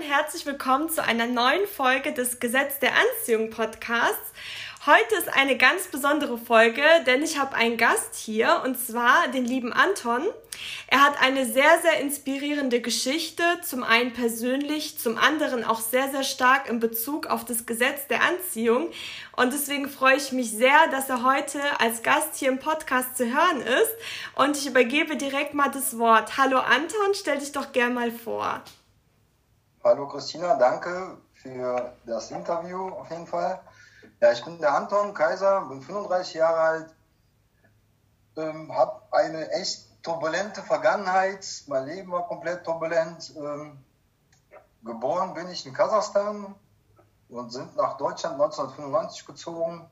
und herzlich willkommen zu einer neuen Folge des Gesetz der Anziehung Podcasts. Heute ist eine ganz besondere Folge, denn ich habe einen Gast hier und zwar den lieben Anton. Er hat eine sehr, sehr inspirierende Geschichte, zum einen persönlich, zum anderen auch sehr, sehr stark in Bezug auf das Gesetz der Anziehung. Und deswegen freue ich mich sehr, dass er heute als Gast hier im Podcast zu hören ist. Und ich übergebe direkt mal das Wort. Hallo Anton, stell dich doch gern mal vor. Hallo Christina, danke für das Interview auf jeden Fall. Ja, ich bin der Anton Kaiser, bin 35 Jahre alt, ähm, habe eine echt turbulente Vergangenheit. Mein Leben war komplett turbulent. Ähm, geboren bin ich in Kasachstan und sind nach Deutschland 1995 gezogen.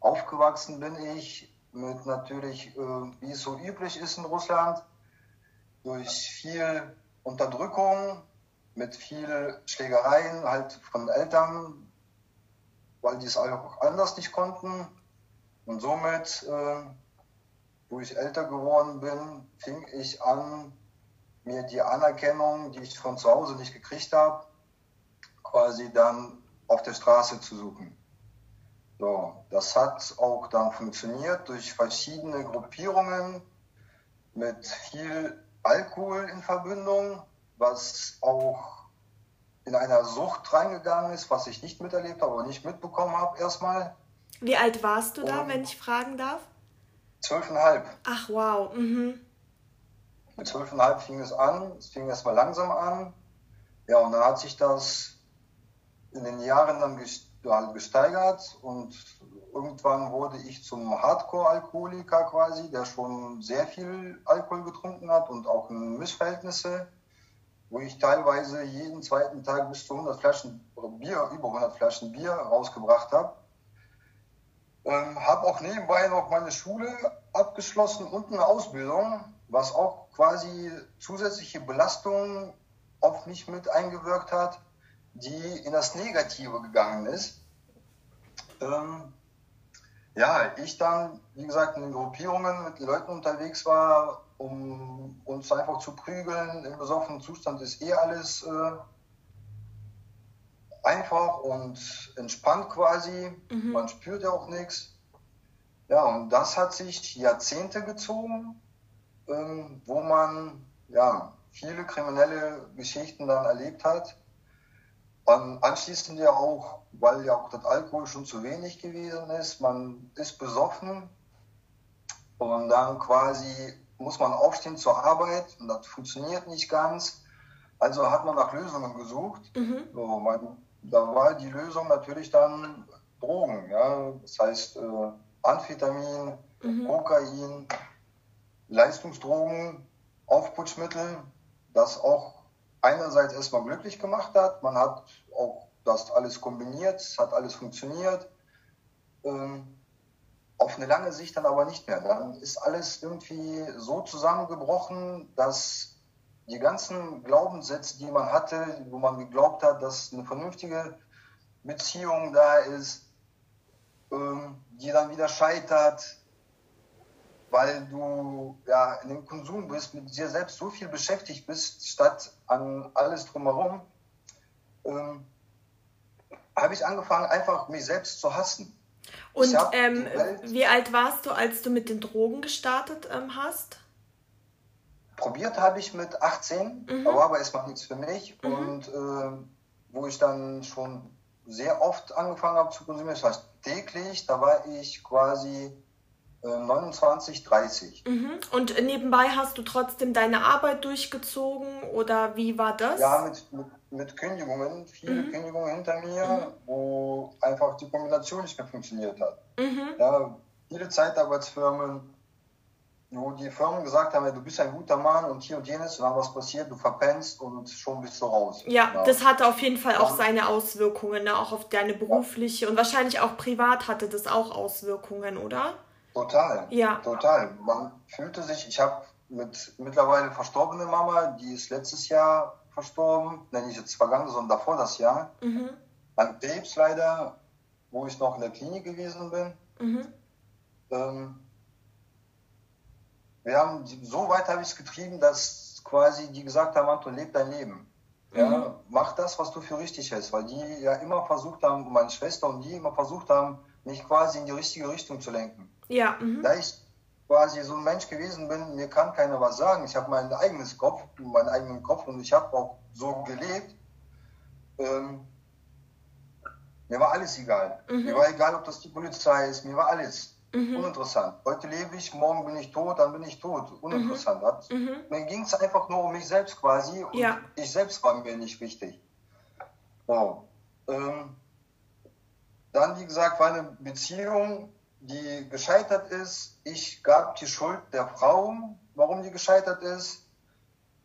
Aufgewachsen bin ich mit natürlich, äh, wie es so üblich ist in Russland, durch viel Unterdrückung, mit viel Schlägereien halt von Eltern, weil die es auch anders nicht konnten. Und somit, äh, wo ich älter geworden bin, fing ich an, mir die Anerkennung, die ich von zu Hause nicht gekriegt habe, quasi dann auf der Straße zu suchen. So, das hat auch dann funktioniert durch verschiedene Gruppierungen mit viel Alkohol in Verbindung, was auch in einer Sucht reingegangen ist, was ich nicht miterlebt habe, aber nicht mitbekommen habe erstmal. Wie alt warst du da, Und wenn ich fragen darf? Zwölfeinhalb. Ach wow. Mhm. Mit zwölfeinhalb fing es an. Es fing erstmal langsam an. Ja, und dann hat sich das in den Jahren dann gesteigert und irgendwann wurde ich zum Hardcore-Alkoholiker quasi, der schon sehr viel Alkohol getrunken hat und auch in Missverhältnisse wo ich teilweise jeden zweiten Tag bis zu 100 Flaschen Bier, über 100 Flaschen Bier rausgebracht habe. Ähm, habe auch nebenbei noch meine Schule abgeschlossen und eine Ausbildung, was auch quasi zusätzliche Belastungen auf mich mit eingewirkt hat, die in das Negative gegangen ist. Ähm, ja, ich dann, wie gesagt, in den Gruppierungen mit den Leuten unterwegs war, um uns einfach zu prügeln. Im besoffenen Zustand ist eh alles äh, einfach und entspannt quasi. Mhm. Man spürt ja auch nichts. Ja, und das hat sich Jahrzehnte gezogen, ähm, wo man ja viele kriminelle Geschichten dann erlebt hat. Und anschließend ja auch, weil ja auch das Alkohol schon zu wenig gewesen ist, man ist besoffen und dann quasi muss man aufstehen zur Arbeit und das funktioniert nicht ganz. Also hat man nach Lösungen gesucht. Mhm. So, man, da war die Lösung natürlich dann Drogen. Ja? Das heißt äh, Amphetamin, mhm. Kokain, Leistungsdrogen, Aufputschmittel, das auch einerseits erstmal glücklich gemacht hat. Man hat auch das alles kombiniert, es hat alles funktioniert. Ähm, auf eine lange Sicht dann aber nicht mehr. Dann ist alles irgendwie so zusammengebrochen, dass die ganzen Glaubenssätze, die man hatte, wo man geglaubt hat, dass eine vernünftige Beziehung da ist, ähm, die dann wieder scheitert, weil du ja in dem Konsum bist, mit dir selbst so viel beschäftigt bist, statt an alles drumherum, ähm, habe ich angefangen, einfach mich selbst zu hassen. Und ähm, wie alt warst du, als du mit den Drogen gestartet ähm, hast? Probiert habe ich mit 18, mhm. aber war erstmal nichts für mich. Mhm. Und äh, wo ich dann schon sehr oft angefangen habe zu konsumieren, das heißt täglich, da war ich quasi 29, 30. Mhm. Und nebenbei hast du trotzdem deine Arbeit durchgezogen oder wie war das? Ja, mit, mit, mit Kündigungen, viele mhm. Kündigungen hinter mir, mhm. wo einfach die Kombination nicht mehr funktioniert hat. Mhm. Ja, viele Zeitarbeitsfirmen, wo die Firmen gesagt haben, du bist ein guter Mann und hier und jenes, und dann was passiert, du verpennst und schon bist du raus. Ja, ja. das hatte auf jeden Fall auch seine Auswirkungen, ne? auch auf deine berufliche ja. und wahrscheinlich auch privat hatte das auch Auswirkungen, oder? Total. Ja. Total. Man fühlte sich, ich habe mit mittlerweile verstorbene Mama, die ist letztes Jahr verstorben, nenne ich jetzt vergangen, sondern davor das Jahr. Mhm. An Krebs leider, wo ich noch in der Klinik gewesen bin. Mhm. Ähm, wir haben so weit habe ich es getrieben, dass quasi die gesagt haben, Anton, leb dein Leben. Ja, mhm. mach das, was du für richtig hältst, weil die ja immer versucht haben, meine Schwester und die immer versucht haben, mich quasi in die richtige Richtung zu lenken. Ja. Mhm. Da ich quasi so ein Mensch gewesen bin, mir kann keiner was sagen. Ich habe mein eigenes Kopf, meinen eigenen Kopf und ich habe auch so gelebt. Ähm, mir war alles egal. Mhm. Mir war egal, ob das die Polizei ist, mir war alles mhm. uninteressant. Heute lebe ich, morgen bin ich tot, dann bin ich tot. Uninteressant. Mhm. mhm. Mir ging es einfach nur um mich selbst quasi und ja. ich selbst war mir nicht wichtig. So. Ähm, dann, wie gesagt, war eine Beziehung, die gescheitert ist. Ich gab die Schuld der Frau, warum die gescheitert ist.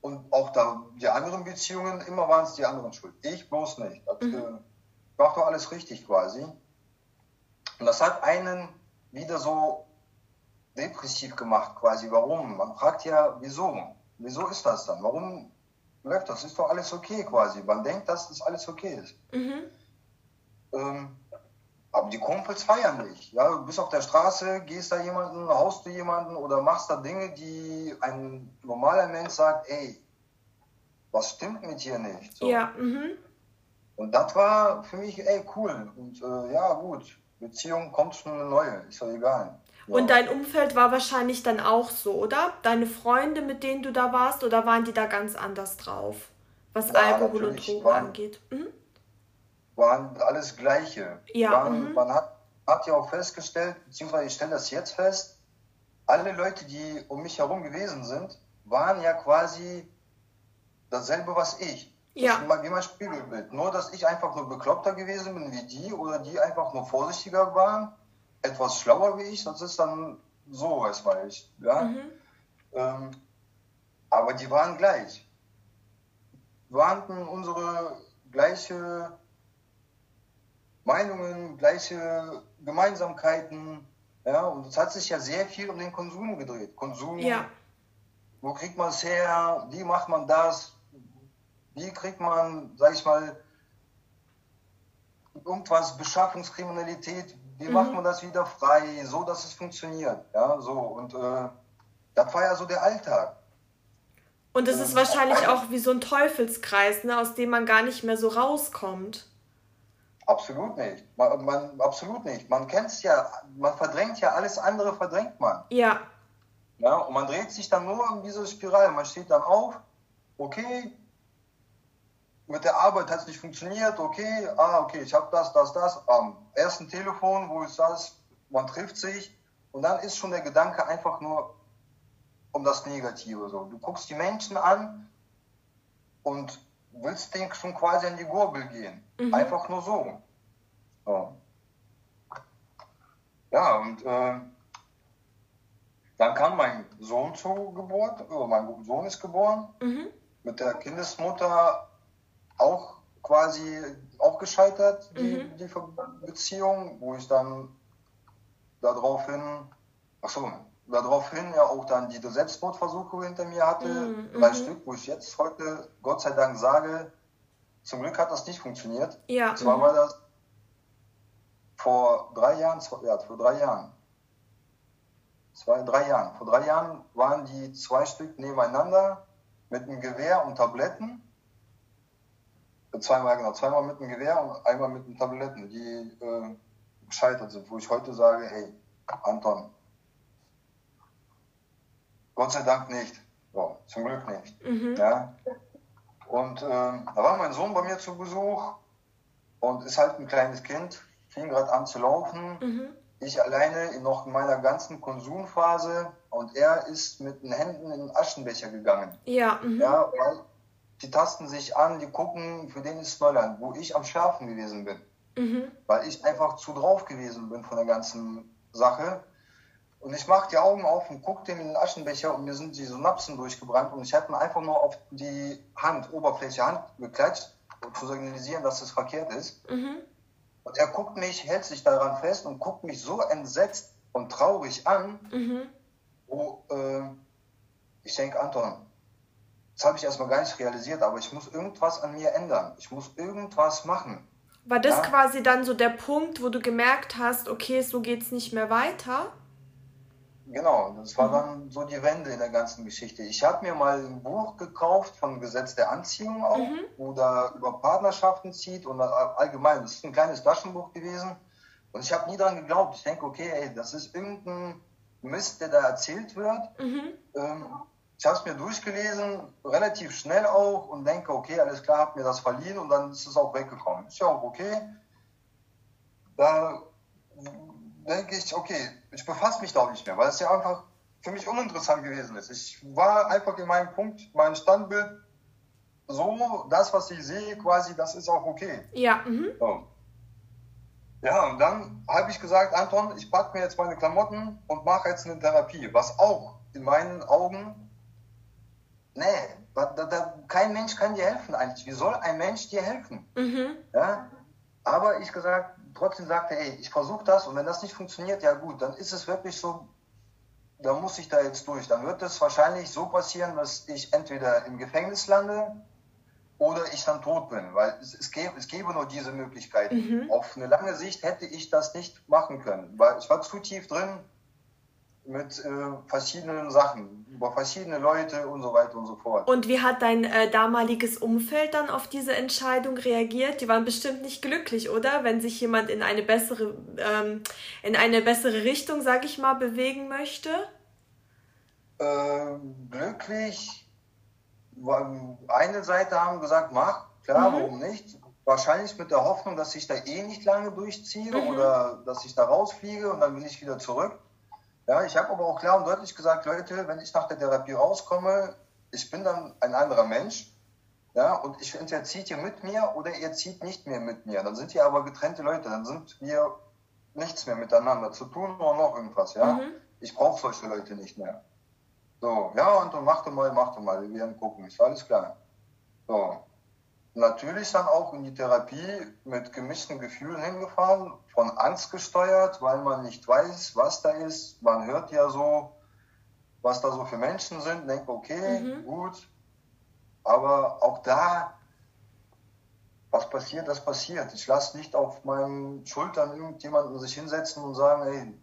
Und auch da die anderen Beziehungen, immer waren es die anderen schuld. Ich bloß nicht. Das, mhm. äh, macht doch alles richtig quasi. Und das hat einen wieder so depressiv gemacht quasi. Warum? Man fragt ja, wieso? Wieso ist das dann? Warum läuft das? Ist doch alles okay quasi. Man denkt, dass das alles okay ist. Mhm. Ähm, aber die Kumpels feiern nicht. Ja, du bist auf der Straße, gehst da jemanden, haust du jemanden oder machst da Dinge, die ein normaler Mensch sagt, ey, was stimmt mit dir nicht? So. Ja, mhm. Und das war für mich, ey, cool. Und äh, ja, gut, Beziehung kommt schon eine neue, ist doch egal. Ja. Und dein Umfeld war wahrscheinlich dann auch so, oder? Deine Freunde, mit denen du da warst, oder waren die da ganz anders drauf, was ja, Alkohol und Drogen waren, angeht? Mhm. Waren alles Gleiche. Ja. Waren, mhm. Man hat, hat ja auch festgestellt, beziehungsweise ich stelle das jetzt fest, alle Leute, die um mich herum gewesen sind, waren ja quasi dasselbe, was ich. Ja. Das wie mein Spiegelbild. Nur, dass ich einfach nur bekloppter gewesen bin wie die oder die einfach nur vorsichtiger waren, etwas schlauer wie ich, das ist dann so, weiß man ich. Ja? Mhm. Ähm, aber die waren gleich. Wir hatten unsere gleiche Meinungen, gleiche Gemeinsamkeiten. Ja, und es hat sich ja sehr viel um den Konsum gedreht. Konsum, ja. wo kriegt man es her, wie macht man das, wie kriegt man, sag ich mal, irgendwas, Beschaffungskriminalität, wie mhm. macht man das wieder frei, so dass es funktioniert. Ja, so. Und äh, das war ja so der Alltag. Und es ist wahrscheinlich auch wie so ein Teufelskreis, ne, aus dem man gar nicht mehr so rauskommt. Absolut nicht. Man, man absolut nicht. Man kennt es ja, man verdrängt ja alles andere, verdrängt man. Ja. Ja, und man dreht sich dann nur in diese Spirale. Man steht dann auf, okay, mit der Arbeit hat es nicht funktioniert, okay, ah, okay, ich habe das, das, das, am ersten Telefon, wo ist das, man trifft sich und dann ist schon der Gedanke einfach nur um das Negative. So. Du guckst die Menschen an und willst denen schon quasi an die Gurgel gehen. Mhm. Einfach nur so. so. Ja, und äh, dann kam mein Sohn zur Geburt, oder mein Sohn ist geboren. Mhm. Mit der Kindesmutter auch quasi auch gescheitert, die, mhm. die Beziehung, wo ich dann daraufhin, achso, daraufhin ja auch dann die Selbstmordversuche hinter mir hatte, mhm. drei. Stück, wo ich jetzt heute Gott sei Dank sage, zum Glück hat das nicht funktioniert. Ja. Zwar mhm. war das vor drei Jahren, ja, vor drei Jahren. Zwei, drei Jahren. Vor drei Jahren waren die zwei Stück nebeneinander mit einem Gewehr und Tabletten zweimal, genau, zweimal mit einem Gewehr und einmal mit den Tabletten, die äh, gescheitert sind, wo ich heute sage, hey, Anton, Gott sei Dank nicht. So, zum Glück nicht. Mhm. Ja? Und äh, da war mein Sohn bei mir zu Besuch und ist halt ein kleines Kind, fing gerade an zu laufen. Mhm. Ich alleine noch in meiner ganzen Konsumphase und er ist mit den Händen in den Aschenbecher gegangen. Ja, mhm. ja weil die tasten sich an, die gucken, für den ist Neuland, wo ich am Schlafen gewesen bin. Mhm. Weil ich einfach zu drauf gewesen bin von der ganzen Sache. Und ich mache die Augen auf und gucke den in den Aschenbecher und mir sind die Synapsen durchgebrannt und ich habe mir einfach nur auf die Hand, Oberfläche Hand geklatscht, um zu signalisieren, dass das verkehrt ist. Mhm. Und er guckt mich, hält sich daran fest und guckt mich so entsetzt und traurig an, mhm. wo äh, ich denke, Anton, das habe ich erstmal gar nicht realisiert, aber ich muss irgendwas an mir ändern. Ich muss irgendwas machen. War das ja? quasi dann so der Punkt, wo du gemerkt hast, okay, so geht es nicht mehr weiter? Genau, das war mhm. dann so die Wende in der ganzen Geschichte. Ich habe mir mal ein Buch gekauft von Gesetz der Anziehung auch, mhm. wo da über Partnerschaften zieht und allgemein, das ist ein kleines Taschenbuch gewesen. Und ich habe nie daran geglaubt. Ich denke, okay, ey, das ist irgendein Mist, der da erzählt wird. Mhm. Ähm, ich habe es mir durchgelesen, relativ schnell auch und denke, okay, alles klar, habe mir das verliehen und dann ist es auch weggekommen. Ist ja auch okay. Da denke ich, okay, ich befasse mich da auch nicht mehr, weil es ja einfach für mich uninteressant gewesen ist. Ich war einfach in meinem Punkt, mein Standbild, so, das, was ich sehe, quasi, das ist auch okay. Ja. Mhm. So. Ja, und dann habe ich gesagt, Anton, ich packe mir jetzt meine Klamotten und mache jetzt eine Therapie, was auch in meinen Augen, nee, da, da, kein Mensch kann dir helfen eigentlich. Wie soll ein Mensch dir helfen? Mhm. Ja? Aber ich gesagt, trotzdem sagte, ey, ich versuche das und wenn das nicht funktioniert, ja gut, dann ist es wirklich so, dann muss ich da jetzt durch. Dann wird es wahrscheinlich so passieren, dass ich entweder im Gefängnis lande oder ich dann tot bin, weil es, es, gäbe, es gäbe nur diese Möglichkeit. Mhm. Auf eine lange Sicht hätte ich das nicht machen können, weil ich war zu tief drin mit äh, verschiedenen Sachen, über verschiedene Leute und so weiter und so fort. Und wie hat dein äh, damaliges Umfeld dann auf diese Entscheidung reagiert? Die waren bestimmt nicht glücklich, oder? Wenn sich jemand in eine bessere, ähm, in eine bessere Richtung, sag ich mal, bewegen möchte? Äh, glücklich. Eine Seite haben gesagt, mach, klar, mhm. warum nicht? Wahrscheinlich mit der Hoffnung, dass ich da eh nicht lange durchziehe mhm. oder dass ich da rausfliege und dann bin ich wieder zurück. Ja, ich habe aber auch klar und deutlich gesagt, Leute, wenn ich nach der Therapie rauskomme, ich bin dann ein anderer Mensch. Ja, und ich entweder zieht ihr mit mir oder ihr zieht nicht mehr mit mir. Dann sind ihr aber getrennte Leute, dann sind wir nichts mehr miteinander zu tun oder noch irgendwas. Ja, mhm. ich brauche solche Leute nicht mehr. So, ja, und dann mach mal, mach doch mal, wir werden gucken, ist alles klar. So, natürlich dann auch in die Therapie mit gemischten Gefühlen hingefahren, von Angst gesteuert, weil man nicht weiß, was da ist. Man hört ja so, was da so für Menschen sind, denkt, okay, mhm. gut. Aber auch da, was passiert, das passiert. Ich lasse nicht auf meinen Schultern irgendjemanden sich hinsetzen und sagen, hey,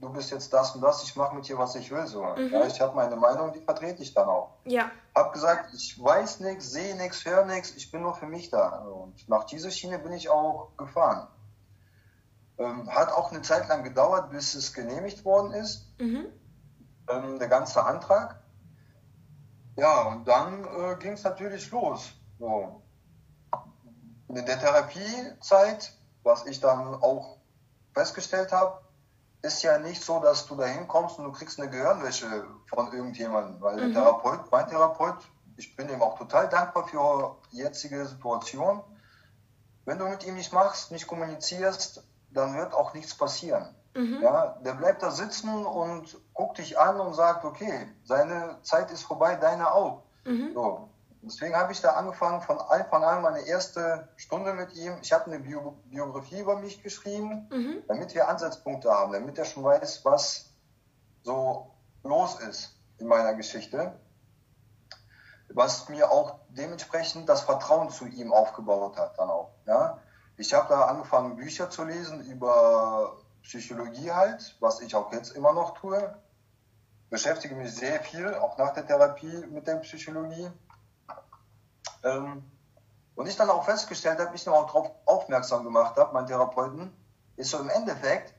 du bist jetzt das und das, ich mache mit dir, was ich will. So. Mhm. Ja, ich habe meine Meinung, die vertrete ich dann auch. Ja. Hab gesagt, ich weiß nichts, sehe nichts, höre nichts, ich bin nur für mich da. Und nach dieser Schiene bin ich auch gefahren. Ähm, hat auch eine Zeit lang gedauert, bis es genehmigt worden ist, mhm. ähm, der ganze Antrag. Ja, und dann äh, ging es natürlich los. So. In der Therapiezeit, was ich dann auch festgestellt habe, ist ja nicht so, dass du da hinkommst und du kriegst eine Gehirnwäsche von irgendjemandem, weil mhm. der Therapeut, mein Therapeut, ich bin ihm auch total dankbar für die jetzige Situation. Wenn du mit ihm nicht machst, nicht kommunizierst, dann wird auch nichts passieren. Mhm. Ja, der bleibt da sitzen und guckt dich an und sagt, okay, seine Zeit ist vorbei, deine auch. Mhm. So. Deswegen habe ich da angefangen, von Anfang an meine erste Stunde mit ihm. Ich habe eine Bio Biografie über mich geschrieben, mhm. damit wir Ansatzpunkte haben, damit er schon weiß, was so los ist in meiner Geschichte. Was mir auch dementsprechend das Vertrauen zu ihm aufgebaut hat, dann auch. Ja? Ich habe da angefangen, Bücher zu lesen über Psychologie halt, was ich auch jetzt immer noch tue. Beschäftige mich sehr viel, auch nach der Therapie mit der Psychologie ähm, und ich dann auch festgestellt habe, ich dann auch darauf aufmerksam gemacht habe, mein Therapeuten, ist so im Endeffekt,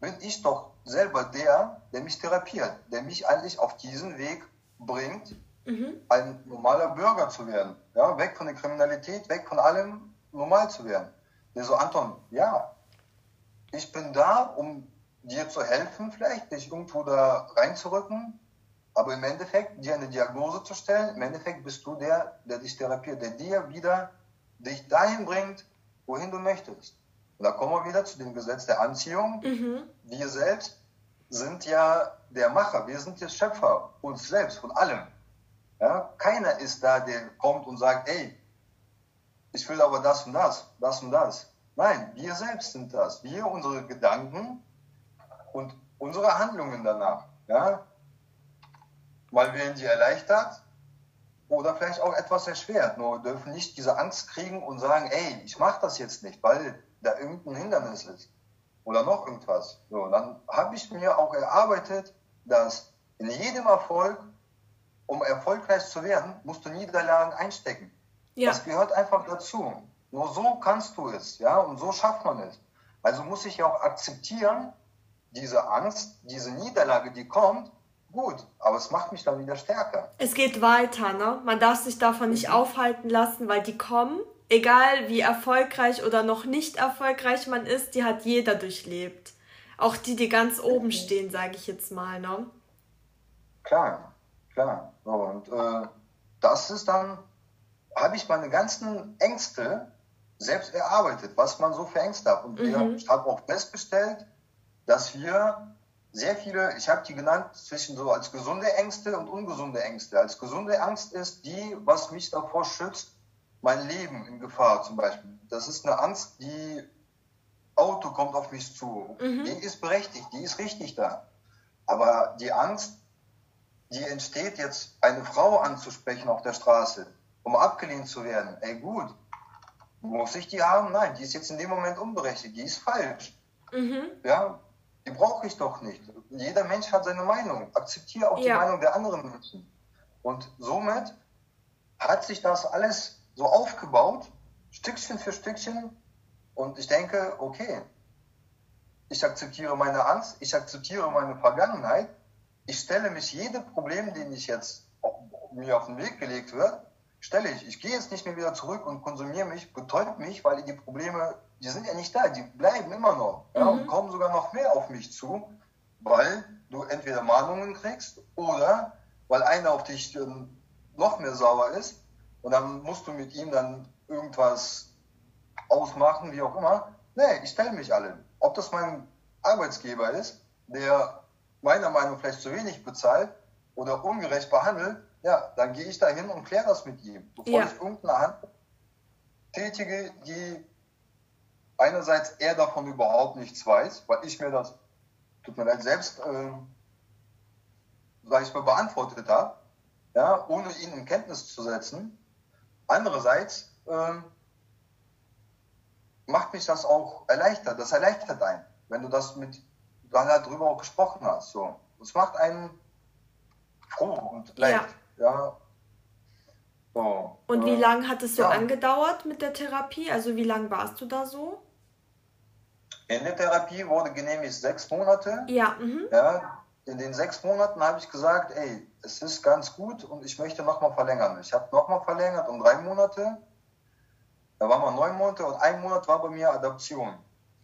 bin ich doch selber der, der mich therapiert, der mich eigentlich auf diesen Weg bringt, mhm. ein normaler Bürger zu werden. Ja, weg von der Kriminalität, weg von allem, normal zu werden. Der so, Anton, ja, ich bin da, um dir zu helfen, vielleicht dich irgendwo da reinzurücken, aber im Endeffekt, dir eine Diagnose zu stellen, im Endeffekt bist du der, der dich therapiert, der dir wieder dich dahin bringt, wohin du möchtest. Und da kommen wir wieder zu dem Gesetz der Anziehung. Mhm. Wir selbst sind ja der Macher, wir sind der Schöpfer, uns selbst, von allem. Ja? Keiner ist da, der kommt und sagt, ey, ich will aber das und das, das und das. Nein, wir selbst sind das. Wir, unsere Gedanken und unsere Handlungen danach. Ja? Weil wir sie erleichtert oder vielleicht auch etwas erschwert. Nur wir dürfen nicht diese Angst kriegen und sagen, ey, ich mache das jetzt nicht, weil da irgendein Hindernis ist oder noch irgendwas. So, dann habe ich mir auch erarbeitet, dass in jedem Erfolg, um erfolgreich zu werden, musst du Niederlagen einstecken. Ja. Das gehört einfach dazu. Nur so kannst du es, ja, und so schafft man es. Also muss ich auch akzeptieren, diese Angst, diese Niederlage, die kommt, gut, aber es macht mich dann wieder stärker. Es geht weiter, ne? Man darf sich davon nicht mhm. aufhalten lassen, weil die kommen. Egal wie erfolgreich oder noch nicht erfolgreich man ist, die hat jeder durchlebt. Auch die, die ganz oben mhm. stehen, sage ich jetzt mal, ne? Klar, klar. Und äh, das ist dann, habe ich meine ganzen Ängste selbst erarbeitet, was man so für Ängste hat. Und mhm. ich habe auch festgestellt, dass wir sehr viele, ich habe die genannt, zwischen so als gesunde Ängste und ungesunde Ängste. Als gesunde Angst ist die, was mich davor schützt, mein Leben in Gefahr zum Beispiel. Das ist eine Angst, die Auto kommt auf mich zu. Mhm. Die ist berechtigt, die ist richtig da. Aber die Angst, die entsteht jetzt, eine Frau anzusprechen auf der Straße, um abgelehnt zu werden. Ey, gut, muss ich die haben? Nein, die ist jetzt in dem Moment unberechtigt, die ist falsch. Mhm. Ja, die brauche ich doch nicht. Jeder Mensch hat seine Meinung. Akzeptiere auch ja. die Meinung der anderen Menschen. Und somit hat sich das alles so aufgebaut, Stückchen für Stückchen. Und ich denke, okay, ich akzeptiere meine Angst, ich akzeptiere meine Vergangenheit. Ich stelle mich jedem Problem, den ich jetzt mir auf den Weg gelegt wird, stelle ich. Ich gehe jetzt nicht mehr wieder zurück und konsumiere mich, betäubt mich, weil die Probleme die sind ja nicht da, die bleiben immer noch ja, und mhm. kommen sogar noch mehr auf mich zu, weil du entweder Mahnungen kriegst oder weil einer auf dich ähm, noch mehr sauer ist und dann musst du mit ihm dann irgendwas ausmachen, wie auch immer. Nee, ich stelle mich alle. Ob das mein Arbeitsgeber ist, der meiner Meinung nach vielleicht zu wenig bezahlt oder ungerecht behandelt, ja, dann gehe ich da hin und kläre das mit ihm, bevor ja. ich irgendeine Hand tätige, die einerseits er davon überhaupt nichts weiß, weil ich mir das, tut mir leid, selbst, äh, sag ich mal, beantwortet habe, ja, ohne ihn in Kenntnis zu setzen. Andererseits äh, macht mich das auch erleichtert, das erleichtert einen, wenn du das mit, dann halt drüber auch gesprochen hast, so. Das macht einen froh und leicht, ja. ja. So, und wie äh, lange hat es so ja. angedauert mit der Therapie? Also wie lange warst du da so? Ende wurde genehmigt sechs Monate. Ja. Mhm. ja. In den sechs Monaten habe ich gesagt, ey, es ist ganz gut und ich möchte nochmal verlängern. Ich habe nochmal verlängert um drei Monate. Da waren wir neun Monate und ein Monat war bei mir Adaption.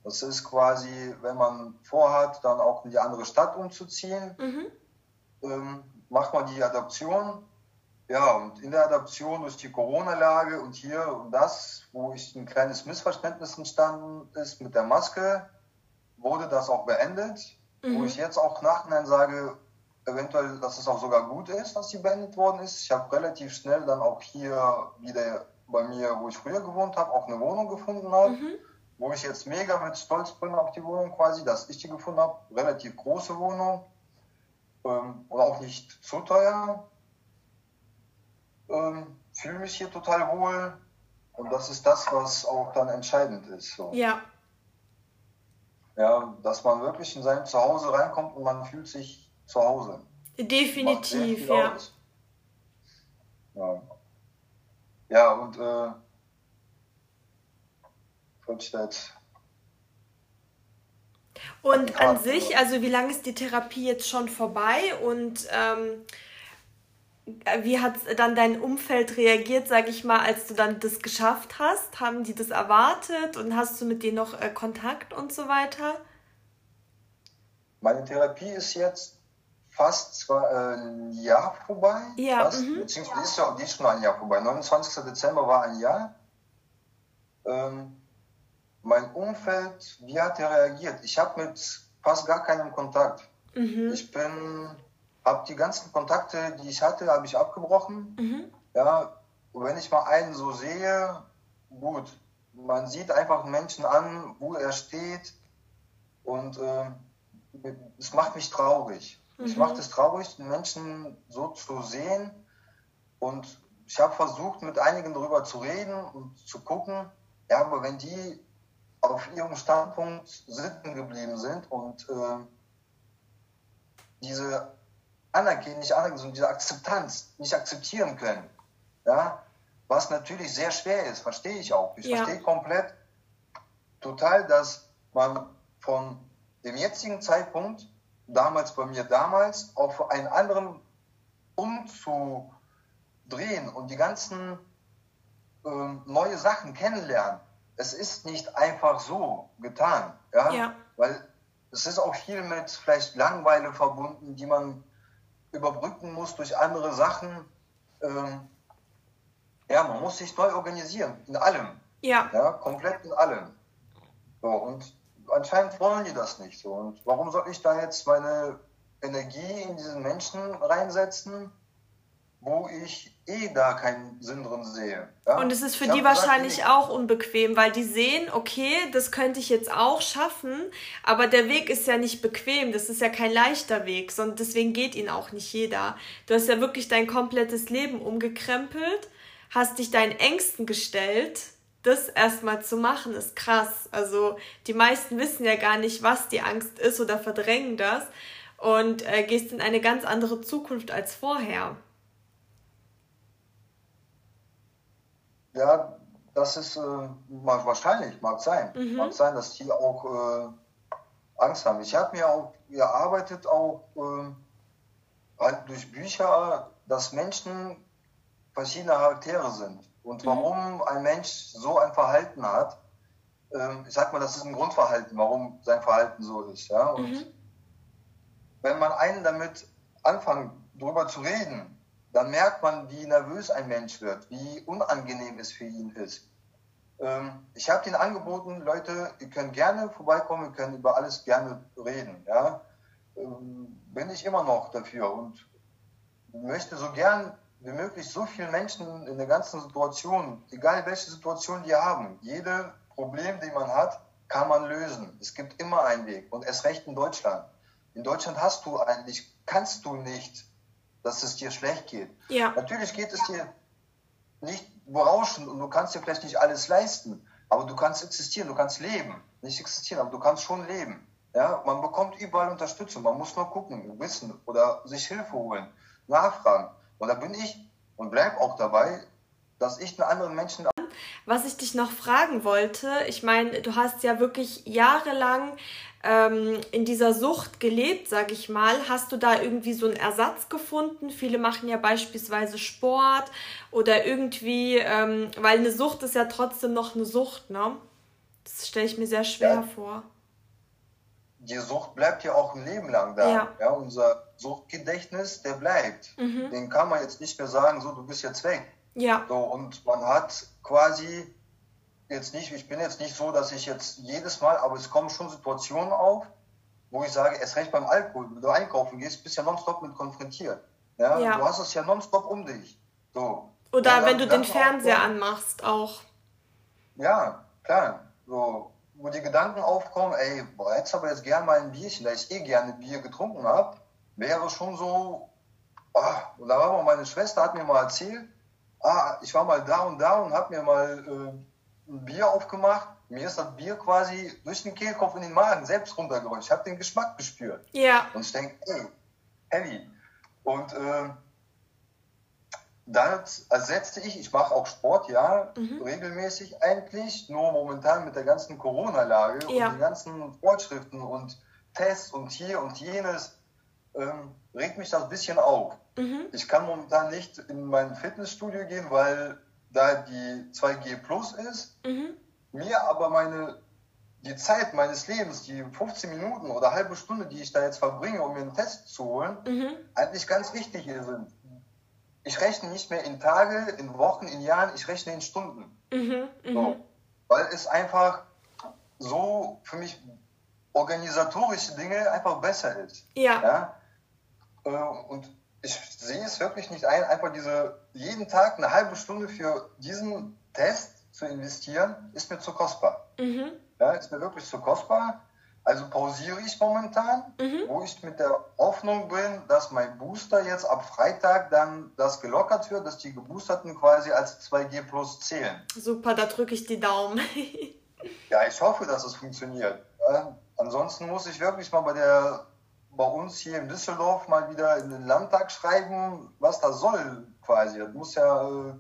Das ist quasi, wenn man vorhat, dann auch in die andere Stadt umzuziehen, mhm. ähm, macht man die Adaption ja, und in der Adaption durch die Corona-Lage und hier und das, wo ich ein kleines Missverständnis entstanden ist mit der Maske, wurde das auch beendet. Mhm. Wo ich jetzt auch nachhinein sage, eventuell, dass es auch sogar gut ist, dass sie beendet worden ist. Ich habe relativ schnell dann auch hier wieder bei mir, wo ich früher gewohnt habe, auch eine Wohnung gefunden habe. Mhm. Wo ich jetzt mega mit Stolz bin auf die Wohnung quasi, dass ich die gefunden habe. Relativ große Wohnung. Ähm, und auch nicht zu teuer ähm, fühle mich hier total wohl und das ist das, was auch dann entscheidend ist. So. Ja. Ja, dass man wirklich in sein Zuhause reinkommt und man fühlt sich zu Hause. Definitiv, ja. ja. Ja, und äh, Vollstadt. Und an sich, also wie lange ist die Therapie jetzt schon vorbei und ähm, wie hat dann dein Umfeld reagiert, sag ich mal, als du dann das geschafft hast? Haben die das erwartet und hast du mit denen noch äh, Kontakt und so weiter? Meine Therapie ist jetzt fast zwar, äh, ein Jahr vorbei. Ja. Fast, mhm. Beziehungsweise ist, ja, die ist schon ein Jahr vorbei. 29. Dezember war ein Jahr. Ähm, mein Umfeld, wie hat er reagiert? Ich habe mit fast gar keinem Kontakt. Mhm. Ich bin habe die ganzen Kontakte, die ich hatte, habe ich abgebrochen. Mhm. Ja, und wenn ich mal einen so sehe, gut, man sieht einfach einen Menschen an, wo er steht und äh, es macht mich traurig. Mhm. Ich macht es traurig, den Menschen so zu sehen und ich habe versucht, mit einigen darüber zu reden und zu gucken, ja, aber wenn die auf ihrem Standpunkt sitzen geblieben sind und äh, diese anerkennen, nicht anerkennen, sondern diese Akzeptanz nicht akzeptieren können. Ja, was natürlich sehr schwer ist, verstehe ich auch. Ich ja. verstehe komplett total, dass man von dem jetzigen Zeitpunkt, damals bei mir damals, auf einen anderen umzudrehen und die ganzen äh, neue Sachen kennenlernen. Es ist nicht einfach so getan. Ja? ja. Weil es ist auch viel mit vielleicht Langweile verbunden, die man überbrücken muss durch andere Sachen. Ähm, ja, man muss sich neu organisieren, in allem. Ja. Ja, komplett in allem. So, und anscheinend wollen die das nicht so. Und warum soll ich da jetzt meine Energie in diesen Menschen reinsetzen, wo ich eh da keinen Sinn drin sehe. Ja? Und es ist für ich die wahrscheinlich gesagt, auch unbequem, weil die sehen, okay, das könnte ich jetzt auch schaffen, aber der Weg ist ja nicht bequem, das ist ja kein leichter Weg, sondern deswegen geht ihn auch nicht jeder. Du hast ja wirklich dein komplettes Leben umgekrempelt, hast dich deinen Ängsten gestellt. Das erstmal zu machen, ist krass. Also die meisten wissen ja gar nicht, was die Angst ist oder verdrängen das und äh, gehst in eine ganz andere Zukunft als vorher. Ja, das ist äh, wahrscheinlich, mag sein. Mhm. Mag sein, dass die auch äh, Angst haben. Ich habe mir auch gearbeitet, auch äh, halt durch Bücher, dass Menschen verschiedene Charaktere sind. Und mhm. warum ein Mensch so ein Verhalten hat, ähm, ich sag mal, das ist ein Grundverhalten, warum sein Verhalten so ist. Ja? Und mhm. wenn man einen damit anfängt, darüber zu reden, dann merkt man, wie nervös ein Mensch wird, wie unangenehm es für ihn ist. Ähm, ich habe ihnen angeboten, Leute, ihr könnt gerne vorbeikommen, wir können über alles gerne reden. Ja? Ähm, bin ich immer noch dafür und möchte so gern wie möglich so viele Menschen in der ganzen Situation, egal welche Situation die haben, jede Problem, die man hat, kann man lösen. Es gibt immer einen Weg und erst recht in Deutschland. In Deutschland hast du eigentlich, kannst du nicht dass es dir schlecht geht. Ja. Natürlich geht es dir nicht berauschend und du kannst dir vielleicht nicht alles leisten, aber du kannst existieren, du kannst leben. Nicht existieren, aber du kannst schon leben. Ja, man bekommt überall Unterstützung, man muss nur gucken, wissen oder sich Hilfe holen, nachfragen. Und da bin ich und bleib auch dabei, dass ich einen anderen Menschen was ich dich noch fragen wollte, ich meine, du hast ja wirklich jahrelang ähm, in dieser Sucht gelebt, sag ich mal. Hast du da irgendwie so einen Ersatz gefunden? Viele machen ja beispielsweise Sport oder irgendwie, ähm, weil eine Sucht ist ja trotzdem noch eine Sucht, ne? Das stelle ich mir sehr schwer ja. vor. Die Sucht bleibt ja auch ein Leben lang da. Ja. ja unser Suchtgedächtnis, der bleibt. Mhm. Den kann man jetzt nicht mehr sagen, so, du bist jetzt weg. Ja. So, und man hat quasi jetzt nicht, ich bin jetzt nicht so, dass ich jetzt jedes Mal, aber es kommen schon Situationen auf, wo ich sage, erst recht beim Alkohol, wenn du einkaufen gehst, bist du ja nonstop mit konfrontiert. Ja? ja. Du hast es ja nonstop um dich. So. Oder ja, wenn du den Fernseher aufkommen. anmachst auch. Ja, klar. So, wo die Gedanken aufkommen, ey, boah, jetzt aber jetzt gern mal ein Bierchen, da ich eh gerne Bier getrunken habe, wäre schon so, oh, und da war mal meine Schwester, hat mir mal erzählt, ah, ich war mal da und da und habe mir mal äh, ein Bier aufgemacht. Mir ist das Bier quasi durch den Kehlkopf in den Magen selbst runtergerutscht. Ich habe den Geschmack gespürt. Ja. Und ich denke, ey, heavy. Und äh, dann ersetzte ich, ich mache auch Sport, ja, mhm. regelmäßig eigentlich, nur momentan mit der ganzen Corona-Lage ja. und den ganzen Vorschriften und Tests und hier und jenes, ähm, regt mich das ein bisschen auf. Mhm. Ich kann momentan nicht in mein Fitnessstudio gehen, weil da die 2G Plus ist. Mhm. Mir aber meine, die Zeit meines Lebens, die 15 Minuten oder halbe Stunde, die ich da jetzt verbringe, um mir einen Test zu holen, mhm. eigentlich ganz wichtig sind. Ich rechne nicht mehr in Tage, in Wochen, in Jahren, ich rechne in Stunden. Mhm. mhm. So. Weil es einfach so für mich organisatorische Dinge einfach besser ist. Ja. ja? Äh, und ich sehe es wirklich nicht ein, einfach diese jeden Tag eine halbe Stunde für diesen Test zu investieren, ist mir zu kostbar. Mhm. Ja, ist mir wirklich zu kostbar. Also pausiere ich momentan, mhm. wo ich mit der Hoffnung bin, dass mein Booster jetzt ab Freitag dann das gelockert wird, dass die Geboosterten quasi als 2G Plus zählen. Super, da drücke ich die Daumen. ja, ich hoffe, dass es funktioniert. Ja, ansonsten muss ich wirklich mal bei der bei uns hier in Düsseldorf mal wieder in den Landtag schreiben, was das soll quasi. Das muss ja äh,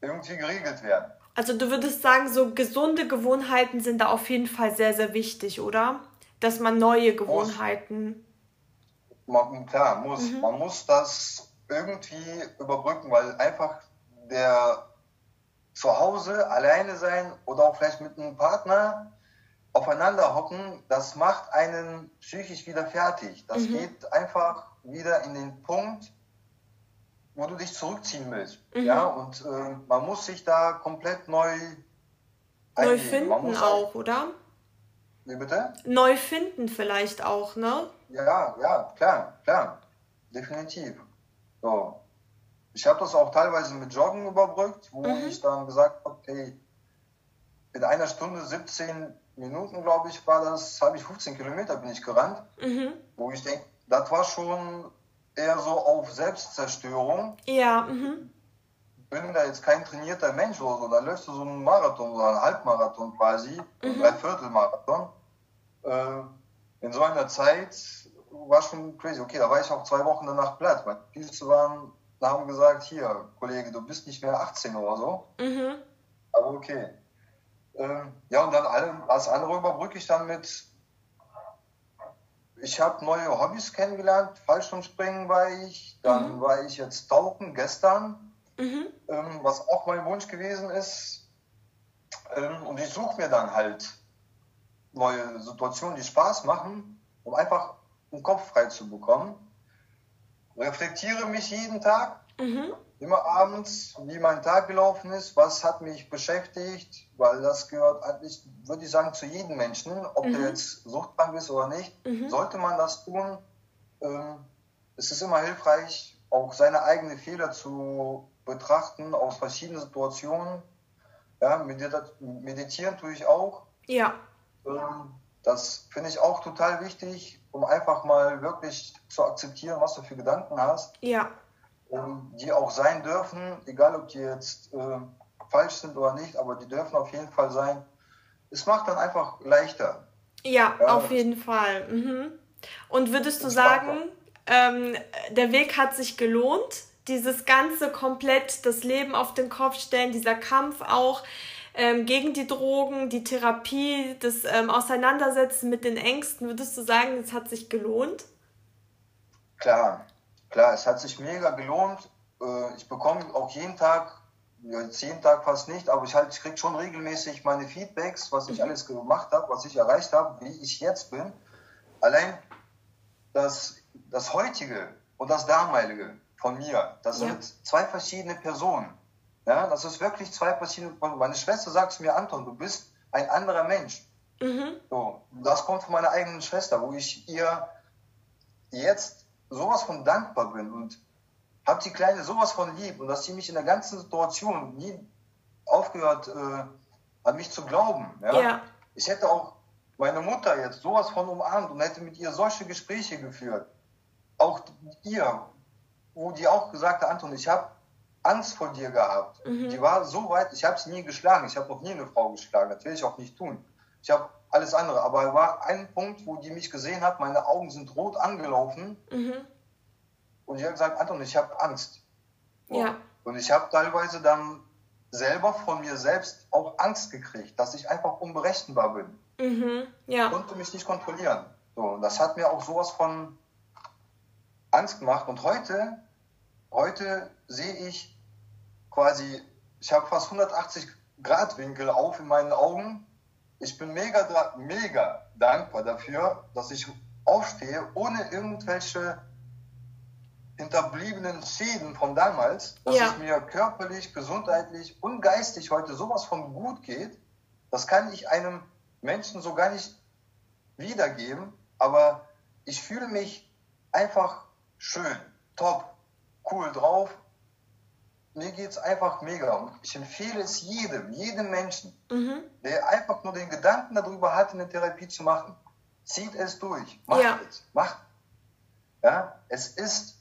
irgendwie geregelt werden. Also du würdest sagen, so gesunde Gewohnheiten sind da auf jeden Fall sehr, sehr wichtig, oder? Dass man neue Gewohnheiten. Muss, man, klar, muss. Mhm. Man muss das irgendwie überbrücken, weil einfach der zu Hause alleine sein oder auch vielleicht mit einem Partner aufeinander hocken, das macht einen psychisch wieder fertig. Das mhm. geht einfach wieder in den Punkt, wo du dich zurückziehen willst. Mhm. Ja, und äh, man muss sich da komplett neu neu finden auch, auch, oder? Wie bitte? Neu finden vielleicht auch, ne? Ja, ja, klar, klar, definitiv. So. Ich habe das auch teilweise mit Joggen überbrückt, wo mhm. ich dann gesagt habe, hey, in einer Stunde 17 Minuten, glaube ich, war das, habe ich 15 Kilometer bin ich gerannt, mhm. wo ich denke, das war schon eher so auf Selbstzerstörung. Ja. Mhm. Bin da jetzt kein trainierter Mensch oder so, da läufst du so einen Marathon oder einen Halbmarathon quasi, mhm. ein Dreiviertelmarathon. Äh, in so einer Zeit war schon crazy. Okay, da war ich auch zwei Wochen danach platt. Meine Füße waren, da haben gesagt, hier, Kollege, du bist nicht mehr 18 oder so. Mhm. Aber okay. Ähm, ja, und dann alle, als andere überbrücke ich dann mit, ich habe neue Hobbys kennengelernt, Fallschirmspringen war ich, dann mhm. war ich jetzt Tauchen gestern, mhm. ähm, was auch mein Wunsch gewesen ist. Ähm, und ich suche mir dann halt neue Situationen, die Spaß machen, um einfach den Kopf frei zu bekommen. Reflektiere mich jeden Tag, mhm. Immer abends, wie mein Tag gelaufen ist, was hat mich beschäftigt, weil das gehört eigentlich, würde ich sagen, zu jedem Menschen, ob mhm. der jetzt suchtkrank ist oder nicht, mhm. sollte man das tun. Ähm, es ist immer hilfreich, auch seine eigenen Fehler zu betrachten aus verschiedenen Situationen. Ja, meditieren tue ich auch. Ja. Ähm, das finde ich auch total wichtig, um einfach mal wirklich zu akzeptieren, was du für Gedanken hast. Ja. Um, die auch sein dürfen, egal ob die jetzt äh, falsch sind oder nicht, aber die dürfen auf jeden Fall sein. Es macht dann einfach leichter. Ja, ja auf jeden Fall. Mhm. Und würdest du sagen, ähm, der Weg hat sich gelohnt? Dieses ganze komplett das Leben auf den Kopf stellen, dieser Kampf auch, ähm, gegen die Drogen, die Therapie, das ähm, Auseinandersetzen mit den Ängsten, würdest du sagen, es hat sich gelohnt? Klar, klar, es hat sich mega gelohnt. Äh, ich bekomme auch jeden Tag, jetzt jeden Tag fast nicht, aber ich, halt, ich kriege schon regelmäßig meine Feedbacks, was ich mhm. alles gemacht habe, was ich erreicht habe, wie ich jetzt bin. Allein das, das heutige und das damalige von mir, das ja. sind zwei verschiedene Personen. Ja, das ist wirklich zwei verschiedene. Meine Schwester sagt mir, Anton, du bist ein anderer Mensch. Mhm. So, das kommt von meiner eigenen Schwester, wo ich ihr jetzt sowas von dankbar bin und habe die Kleine sowas von lieb und dass sie mich in der ganzen Situation nie aufgehört äh, an mich zu glauben. Ja? ja? Ich hätte auch meine Mutter jetzt sowas von umarmt und hätte mit ihr solche Gespräche geführt. Auch ihr, wo die auch gesagt hat, Anton, ich habe Angst vor dir gehabt. Mhm. Die war so weit, ich habe sie nie geschlagen. Ich habe noch nie eine Frau geschlagen. Das will ich auch nicht tun. Ich habe alles andere. Aber es war ein Punkt, wo die mich gesehen hat, meine Augen sind rot angelaufen. Mhm. Und ich habe gesagt, Anton, ich habe Angst. Ja. Und ich habe teilweise dann selber von mir selbst auch Angst gekriegt, dass ich einfach unberechenbar bin. Mhm. Ja. Ich konnte mich nicht kontrollieren. So, und das hat mir auch sowas von Angst gemacht. Und heute, heute sehe ich quasi, ich habe fast 180 Grad Winkel auf in meinen Augen. Ich bin mega, mega dankbar dafür, dass ich aufstehe, ohne irgendwelche hinterbliebenen Schäden von damals, dass ja. es mir körperlich, gesundheitlich und geistig heute sowas von gut geht. Das kann ich einem Menschen so gar nicht wiedergeben, aber ich fühle mich einfach schön, top, cool drauf mir geht es einfach mega. Und ich empfehle es jedem, jedem Menschen, mhm. der einfach nur den Gedanken darüber hat, eine Therapie zu machen. Zieht es durch. Macht ja. es. Macht. Ja, es ist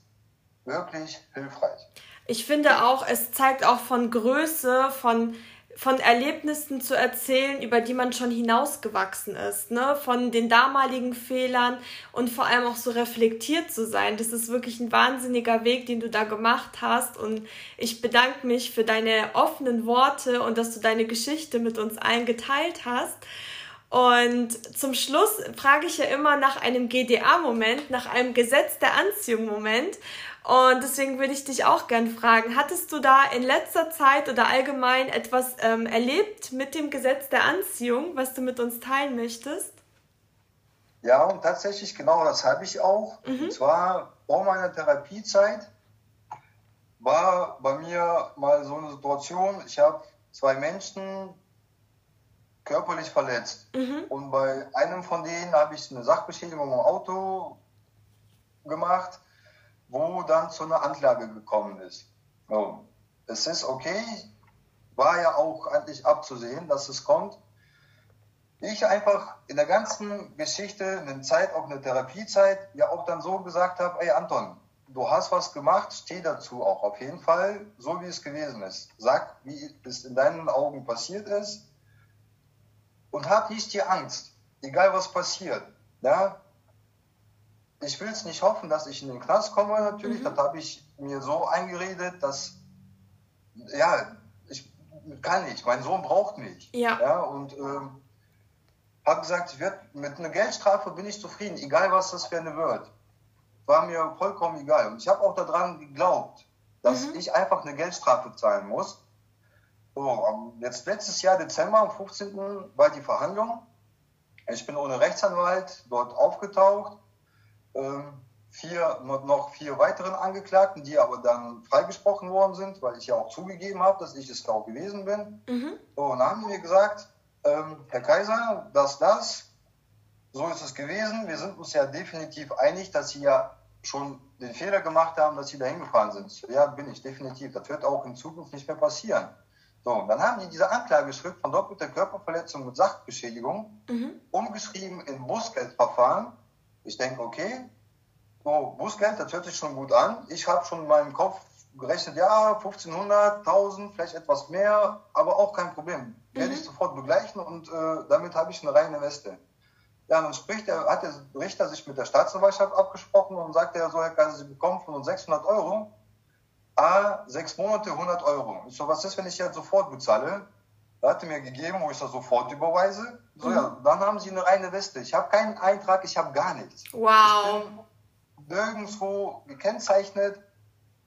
wirklich hilfreich. Ich finde auch, es zeigt auch von Größe, von von Erlebnissen zu erzählen, über die man schon hinausgewachsen ist, ne? Von den damaligen Fehlern und vor allem auch so reflektiert zu sein. Das ist wirklich ein wahnsinniger Weg, den du da gemacht hast. Und ich bedanke mich für deine offenen Worte und dass du deine Geschichte mit uns allen geteilt hast. Und zum Schluss frage ich ja immer nach einem GDA-Moment, nach einem Gesetz der Anziehung-Moment. Und deswegen würde ich dich auch gern fragen, hattest du da in letzter Zeit oder allgemein etwas ähm, erlebt mit dem Gesetz der Anziehung, was du mit uns teilen möchtest? Ja, und tatsächlich genau das habe ich auch. Mhm. Und zwar vor meiner Therapiezeit war bei mir mal so eine Situation, ich habe zwei Menschen körperlich verletzt. Mhm. Und bei einem von denen habe ich eine Sachbeschädigung im Auto gemacht wo dann zu einer Anklage gekommen ist. So. Es ist okay, war ja auch eigentlich abzusehen, dass es kommt. Ich einfach in der ganzen Geschichte, eine Zeit, auch eine Therapiezeit, ja auch dann so gesagt habe, ey Anton, du hast was gemacht, steh dazu auch auf jeden Fall, so wie es gewesen ist. Sag, wie es in deinen Augen passiert ist und hab nicht die Angst, egal was passiert. Ja, ich will es nicht hoffen, dass ich in den Knast komme, natürlich. Mhm. Das habe ich mir so eingeredet, dass, ja, ich kann nicht. Mein Sohn braucht mich. Ja. ja und ähm, habe gesagt, ich werd, mit einer Geldstrafe bin ich zufrieden, egal was das für eine wird. War mir vollkommen egal. Und ich habe auch daran geglaubt, dass mhm. ich einfach eine Geldstrafe zahlen muss. So, jetzt letztes Jahr Dezember, am 15. war die Verhandlung. Ich bin ohne Rechtsanwalt dort aufgetaucht ähm, vier, noch vier weiteren Angeklagten, die aber dann freigesprochen worden sind, weil ich ja auch zugegeben habe, dass ich es auch gewesen bin. Mhm. So, und dann haben die mir gesagt, ähm, Herr Kaiser, das, das, so ist es gewesen. Wir sind uns ja definitiv einig, dass Sie ja schon den Fehler gemacht haben, dass Sie da hingefahren sind. Ja, bin ich definitiv. Das wird auch in Zukunft nicht mehr passieren. So, und dann haben die diese Anklageschrift von doppelter Körperverletzung und Sachbeschädigung mhm. umgeschrieben in Bußgeldverfahren ich denke, okay, so, Bußgeld, das hört sich schon gut an. Ich habe schon in meinem Kopf gerechnet, ja, 1500, 1000, vielleicht etwas mehr, aber auch kein Problem. Werde mhm. ich sofort begleichen und äh, damit habe ich eine reine Weste. Ja, dann spricht er, hat der Richter sich mit der Staatsanwaltschaft abgesprochen und sagt er so, Herr Kaiser, Sie bekommen von uns 600 Euro, a sechs Monate 100 Euro. Ich so, was ist, wenn ich jetzt sofort bezahle? Da hat er mir gegeben, wo ich das sofort überweise. So, mhm. ja, dann haben sie eine reine Weste. Ich habe keinen Eintrag, ich habe gar nichts. Wow. Ich bin nirgendwo gekennzeichnet.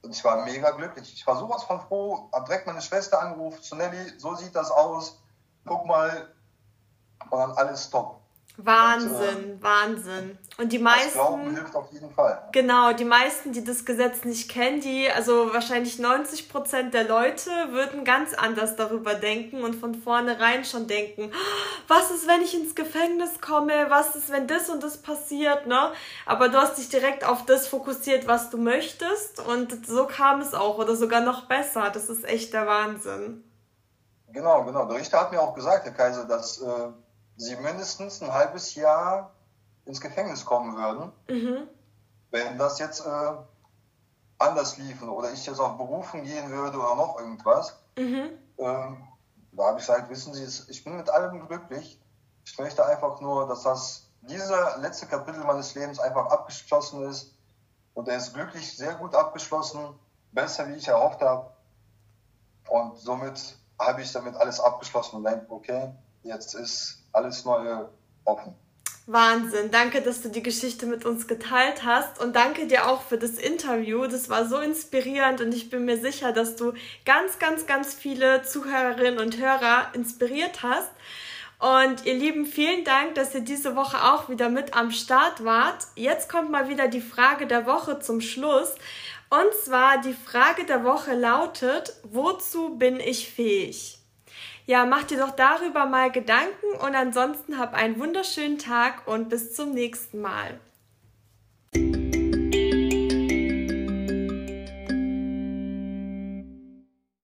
Und ich war mega glücklich. Ich war sowas von froh. Hab direkt meine Schwester angerufen, zu Nelly, so sieht das aus. Guck mal. Und dann alles top. Wahnsinn, und, äh, Wahnsinn. Und die meisten. Glauben hilft auf jeden Fall. Genau, die meisten, die das Gesetz nicht kennen, die, also wahrscheinlich 90 Prozent der Leute würden ganz anders darüber denken und von vornherein schon denken, was ist, wenn ich ins Gefängnis komme? Was ist, wenn das und das passiert, ne? Aber du hast dich direkt auf das fokussiert, was du möchtest und so kam es auch oder sogar noch besser. Das ist echt der Wahnsinn. Genau, genau. Der Richter hat mir auch gesagt, Herr Kaiser, dass. Äh sie mindestens ein halbes Jahr ins Gefängnis kommen würden, mhm. wenn das jetzt äh, anders liefen oder ich jetzt auf Berufen gehen würde oder noch irgendwas. Mhm. Ähm, da habe ich gesagt, wissen Sie, ich bin mit allem glücklich. Ich möchte einfach nur, dass das dieser letzte Kapitel meines Lebens einfach abgeschlossen ist. Und er ist glücklich, sehr gut abgeschlossen, besser wie ich erhofft habe. Und somit habe ich damit alles abgeschlossen und denke, okay, jetzt ist alles Neue offen. Wahnsinn. Danke, dass du die Geschichte mit uns geteilt hast und danke dir auch für das Interview. Das war so inspirierend und ich bin mir sicher, dass du ganz, ganz, ganz viele Zuhörerinnen und Hörer inspiriert hast. Und ihr Lieben, vielen Dank, dass ihr diese Woche auch wieder mit am Start wart. Jetzt kommt mal wieder die Frage der Woche zum Schluss. Und zwar die Frage der Woche lautet, wozu bin ich fähig? Ja, mach dir doch darüber mal Gedanken und ansonsten hab einen wunderschönen Tag und bis zum nächsten Mal.